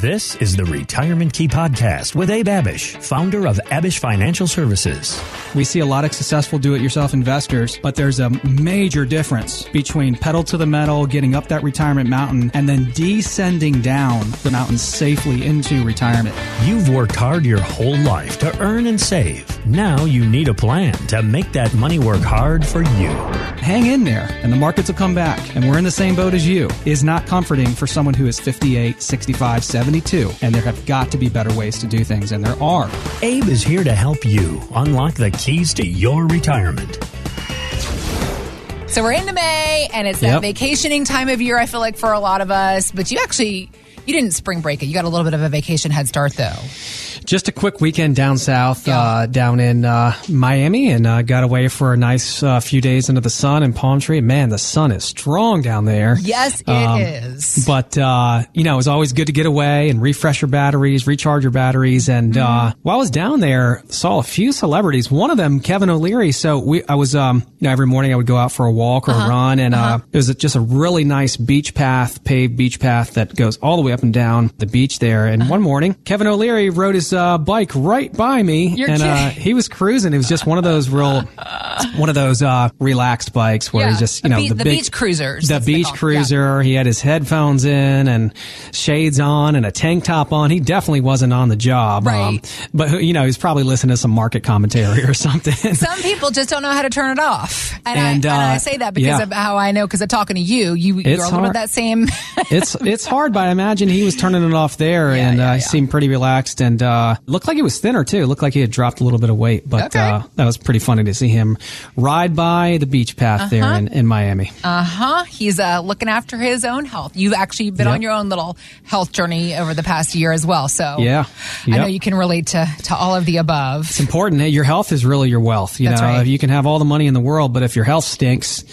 This is the Retirement Key Podcast with Abe Abish, founder of Abish Financial Services. We see a lot of successful do it yourself investors, but there's a major difference between pedal to the metal, getting up that retirement mountain, and then descending down the mountain safely into retirement. You've worked hard your whole life to earn and save. Now you need a plan to make that money work hard for you. Hang in there, and the markets will come back, and we're in the same boat as you. Is not comforting for someone who is 58, 65, 72, and there have got to be better ways to do things, and there are. Abe is here to help you unlock the keys to your retirement. So we're into May, and it's that Yep. vacationing time of year. I feel like for a lot of us, but you actually you didn't spring break it. You got a little bit of a vacation head start though. Just a quick weekend down south, Yeah. uh, down in uh, Miami, and uh, got away for a nice uh, few days into the sun and palm tree. Man, the sun is strong down there. Yes, it is. Um, But uh, you know, it was always good to get away and refresh your batteries, recharge your batteries. And Mm-hmm. uh, while I was down there, saw a few celebrities. One of them, Kevin O'Leary. So we, I was, um, you know, every morning I would go out for a walk or Uh-huh. a run, and uh, it was just a really nice beach path, paved beach path that goes all the way up and down the beach there. And one morning, Kevin O'Leary rode his uh, bike right by me, You're and uh, he was cruising. It was just one of those real, one of those uh, relaxed bikes where Yeah. he just, you The know, be- the, the big- beach cruisers, the that's what they beach 'em. Yeah. cruiser. He had his headphones in and shades on and a tank top on. He definitely wasn't on the job. um, Right. but you know, he's probably listening to some market commentary or something. Some people just don't know how to turn it off, and, And, I, and I uh, say that because yeah. of how I know. Because of talking to you, you you're a little bit that same. it's it's hard, but I imagine he was turning it off there, Yeah, and yeah, uh, he yeah. seemed pretty relaxed, and uh, looked like he was thinner too. Looked like he had dropped a little bit of weight, but Okay. uh, that was pretty funny to see him ride by the beach path there in, in Miami. Uh huh. He's uh, looking after his own health. You've actually been Yep. on your own little health journey over the past year as well. So Yeah. I know you can relate to to all of the above. It's important. Your health is really your wealth. You That's know, right. you can have all the money in the world, but if your health stinks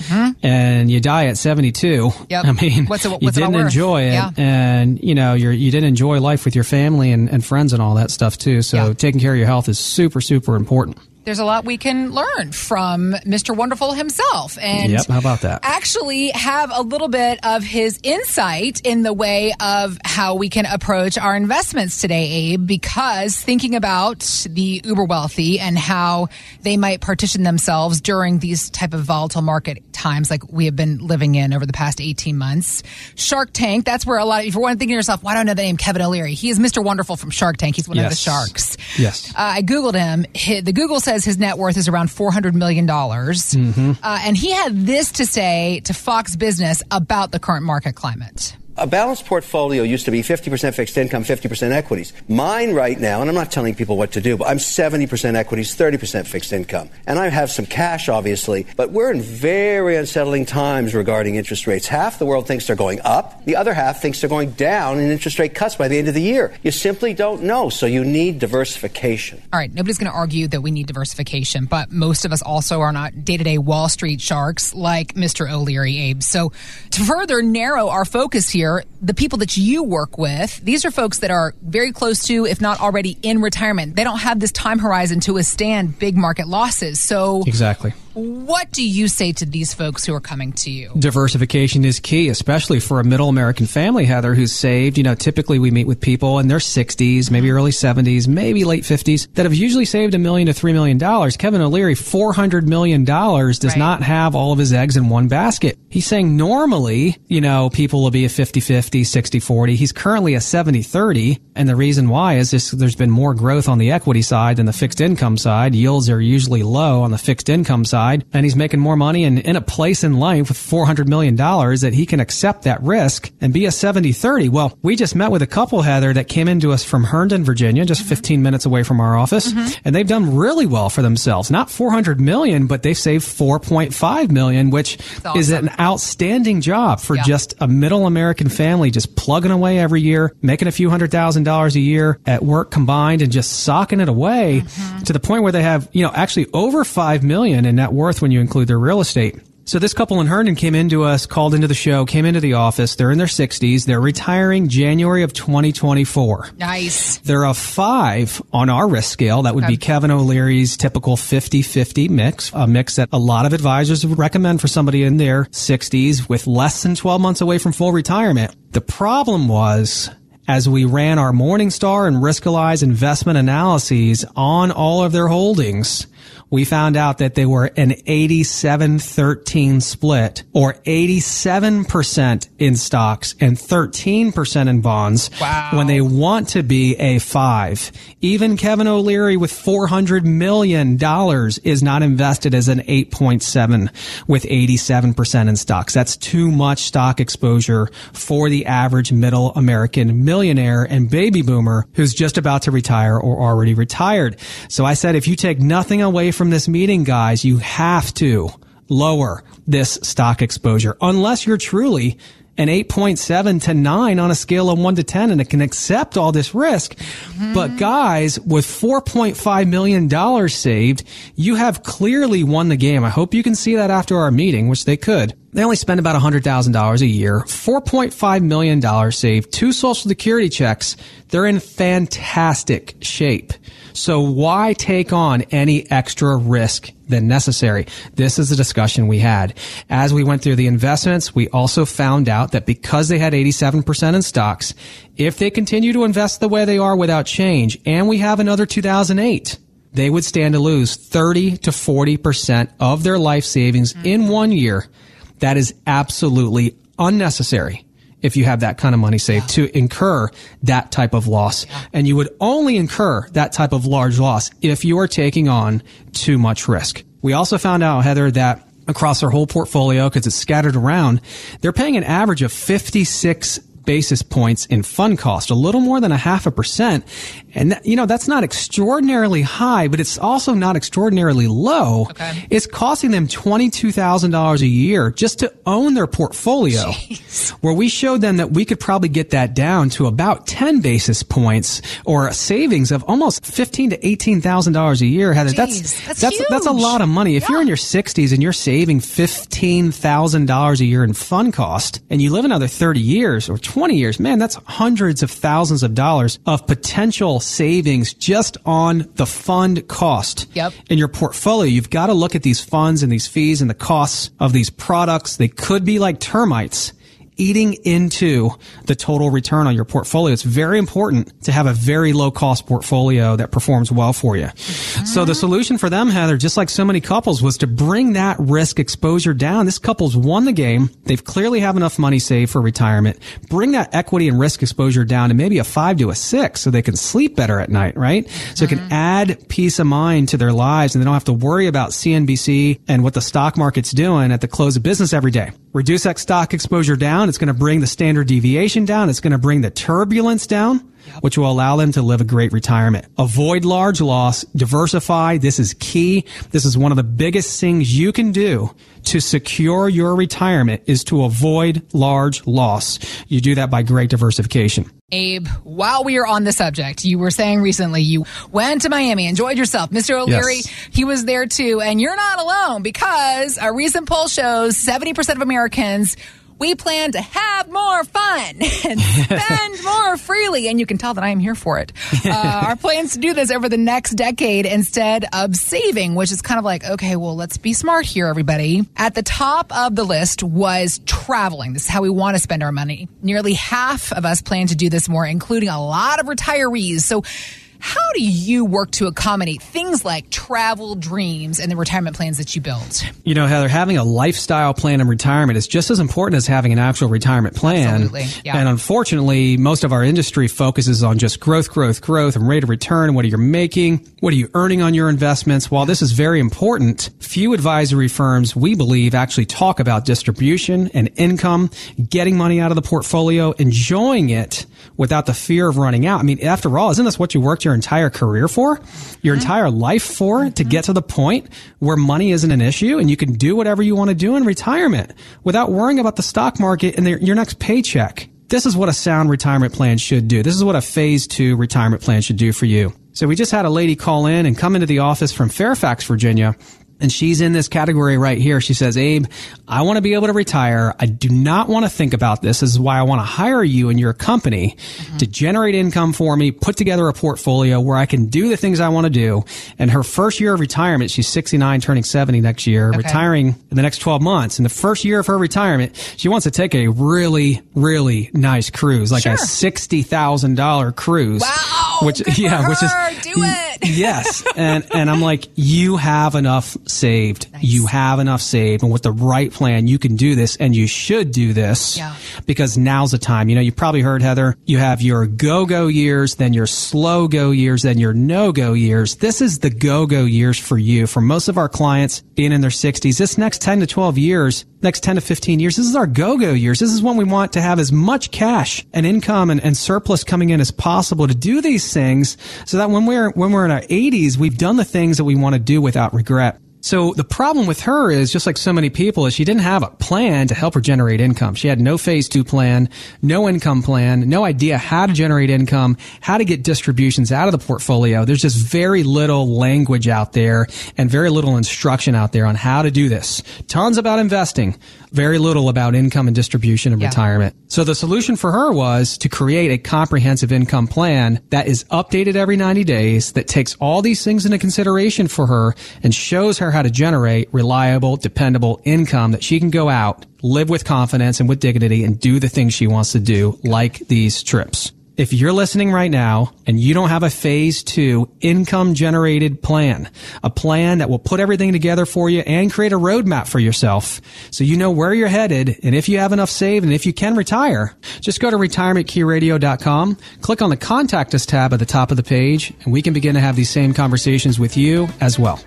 and you die at 72, Mm-hmm. Yep. I mean, What's it- you what's all didn't enjoy it Yeah. and, you know, you're, you didn't enjoy life with your family and, and friends and all that stuff too. So Yeah. taking care of your health is super, super important. There's a lot we can learn from Mr. Wonderful himself, and Yep, how about that? Actually, have a little bit of his insight in the way of how we can approach our investments today, Abe. Because thinking about the uber wealthy and how they might partition themselves during these type of volatile market times, like we have been living in over the past 18 months. Shark Tank. That's where a lot. Of, if you're thinking to yourself, "Why don't I know the name Kevin O'Leary?" He is Mr. Wonderful from Shark Tank. He's one of the sharks. Yes. Uh, I googled him. Hi- The Google says his net worth is around four hundred million dollars, Mm-hmm. uh, and he had this to say to Fox Business about the current market climate. A balanced portfolio used to be 50% fixed income, 50% equities. Mine right now, and I'm not telling people what to do, but I'm 70% equities, 30% fixed income. And I have some cash, obviously, but we're in very unsettling times regarding interest rates. Half the world thinks they're going up. The other half thinks they're going down in interest rate cuts by the end of the year. You simply don't know, so you need diversification. All right, nobody's going to argue that we need diversification, but most of us also are not day to day Wall Street sharks like Mr. O'Leary, Abe. So, to further narrow our focus here, the people that you work with, these are folks that are very close to, if not already in retirement. They don't have this time horizon to withstand big market losses. So, Exactly. What do you say to these folks who are coming to you? Diversification is key, especially for a middle American family, Heather, who's saved. You know, typically we meet with people in their 60s, maybe early 70s, maybe late 50s that have usually saved a million to $3 million. Kevin O'Leary, $400 million, does Right. not have all of his eggs in one basket. He's saying normally, you know, people will be a 50 50, 60 40. He's currently a 70 30. And the reason why is this there's been more growth on the equity side than the fixed income side. Yields are usually low on the fixed income side. And he's making more money and in a place in life with $400 million that he can accept that risk and be a 70 30. Well, we just met with a couple, Heather, that came into us from Herndon, Virginia, just mm-hmm. 15 minutes away from our office. Mm-hmm. And they've done really well for themselves. Not 400 million, but they've saved 4.5 million, which is an outstanding job for Yeah. just a middle American family just plugging away every year, making a few hundred thousand dollars a year at work combined and just socking it away mm-hmm. to the point where they have, you know, actually over 5 million in net worth when you include their real estate. So this couple in Herndon came into us, called into the show, came into the office. They're in their 60s. They're retiring January of 2024. Nice. They're a five on our risk scale. That would Okay. be Kevin O'Leary's typical 50-50 mix, a mix that a lot of advisors would recommend for somebody in their 60s with less than 12 months away from full retirement. The problem was as we ran our Morningstar and Riskalyze investment analyses on all of their holdings, we found out that they were an 87-13 split or 87% in stocks and 13% in bonds Wow. when they want to be a five. Even Kevin O'Leary with $400 million is not invested as an 8.7 with 87% in stocks. That's too much stock exposure for the average middle American millionaire and baby boomer who's just about to retire or already retired. So I said, if you take nothing away from this meeting, guys, you have to lower this stock exposure unless you're truly an 8.7 to 9 on a scale of 1 to 10 and it can accept all this risk. Mm-hmm. But guys, with $4.5 million saved, you have clearly won the game. I hope you can see that after our meeting, which they could. They only spend about $100,000 a year, $4.5 million saved, two social security checks. They're in fantastic shape. So why take on any extra risk than necessary? This is the discussion we had. As we went through the investments, we also found out that because they had 87% in stocks, if they continue to invest the way they are without change, and we have another 2008, they would stand to lose 30 to 40% of their life savings in one year. That is absolutely unnecessary if you have that kind of money saved to incur that type of loss. And you would only incur that type of large loss if you are taking on too much risk. We also found out, Heather, that across their whole portfolio, because it's scattered around, they're paying an average of 56 basis points in fund cost, a little more than a half a percent. And that, you know, that's not extraordinarily high, but it's also not extraordinarily low. Okay. It's costing them $22,000 a year just to own their portfolio. Where we showed them that we could probably get that down to about 10 basis points or a savings of almost 15 to $18,000 a year. Heather, that's, Jeez, that's that's, that's a lot of money. If you're in your 60s and you're saving $15,000 a year in fund cost and you live another 30 years or 20 years, man, that's hundreds of thousands of dollars of potential savings just on the fund cost Yep. in your portfolio. You've got to look at these funds and these fees and the costs of these products. They could be like termites eating into the total return on your portfolio. It's very important to have a very low cost portfolio that performs well for you. So the solution for them, Heather, just like so many couples, was to bring that risk exposure down. This couple's won the game. They've clearly have enough money saved for retirement. Bring that equity and risk exposure down to maybe a five to a six so they can sleep better at night, right? So it can mm-hmm. add peace of mind to their lives and they don't have to worry about CNBC and what the stock market's doing at the close of business every day. Reduce that stock exposure down. It's going to bring the standard deviation down. It's going to bring the turbulence down, which will allow them to live a great retirement. Avoid large loss, diversify. This is key. This is one of the biggest things you can do to secure your retirement is to avoid large loss. You do that by great diversification. Abe, while we are on the subject, you were saying recently you went to Miami, enjoyed yourself. Mr. O'Leary, Yes. he was there too. And you're not alone because a recent poll shows 70% of Americans we plan to have more fun and spend more freely. And you can tell that I am here for it. Uh, our plans to do this over the next decade instead of saving, which is kind of like, okay, well, let's be smart here, everybody. At the top of the list was traveling. This is how we want to spend our money. Nearly half of us plan to do this more, including a lot of retirees. So, how do you work to accommodate things like travel dreams and the retirement plans that you build? You know, Heather, having a lifestyle plan in retirement is just as important as having an actual retirement plan. Absolutely, yeah. And unfortunately, most of our industry focuses on just growth, growth, growth, and rate of return. What are you making? What are you earning on your investments? While this is very important, few advisory firms, we believe, actually talk about distribution and income, getting money out of the portfolio, enjoying it without the fear of running out. I mean, after all, isn't this what you worked your entire career for? Your mm-hmm. entire life for? To get to the point where money isn't an issue and you can do whatever you want to do in retirement without worrying about the stock market and their, your next paycheck. This is what a sound retirement plan should do. This is what a phase two retirement plan should do for you. So we just had a lady call in and come into the office from Fairfax, Virginia And she's in this category right here. She says, Abe, I want to be able to retire. I do not want to think about this. This is why I want to hire you and your company mm-hmm. to generate income for me, put together a portfolio where I can do the things I want to do. And her first year of retirement, she's 69, turning 70 next year, okay. retiring in the next 12 months. In the first year of her retirement, she wants to take a really, really nice cruise, like sure. a $60,000 cruise. Wow. Which, yeah, which is, do it. yes. And, and I'm like, you have enough saved. Nice. You have enough saved. And with the right plan, you can do this and you should do this yeah. because now's the time. You know, you probably heard Heather, you have your go go years, then your slow go years, then your no go years. This is the go go years for you. For most of our clients being in their 60s, this next 10 to 12 years, next 10 to 15 years, this is our go go years. This is when we want to have as much cash and income and, and surplus coming in as possible to do these things so that when we're, when we're in our 80s, we've done the things that we want to do without regret. So the problem with her is just like so many people is she didn't have a plan to help her generate income. She had no phase two plan, no income plan, no idea how to generate income, how to get distributions out of the portfolio. There's just very little language out there and very little instruction out there on how to do this. Tons about investing, very little about income and distribution and yeah. retirement. So the solution for her was to create a comprehensive income plan that is updated every 90 days, that takes all these things into consideration for her and shows her how to generate reliable, dependable income that she can go out, live with confidence and with dignity and do the things she wants to do, like these trips if you're listening right now and you don't have a phase two income generated plan, a plan that will put everything together for you and create a roadmap for yourself so you know where you're headed and if you have enough saved and if you can retire, just go to retirementkeyradio.com, click on the contact us tab at the top of the page and we can begin to have these same conversations with you as well.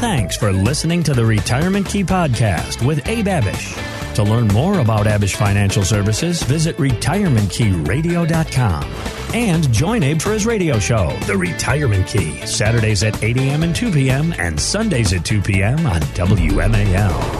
Thanks for listening to the Retirement Key Podcast with Abe Abish. To learn more about Abish Financial Services, visit retirementkeyradio.com and join Abe for his radio show, The Retirement Key, Saturdays at 8 a.m. and 2 p.m. and Sundays at 2 p.m. on WMAL.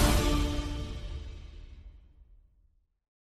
Podcast.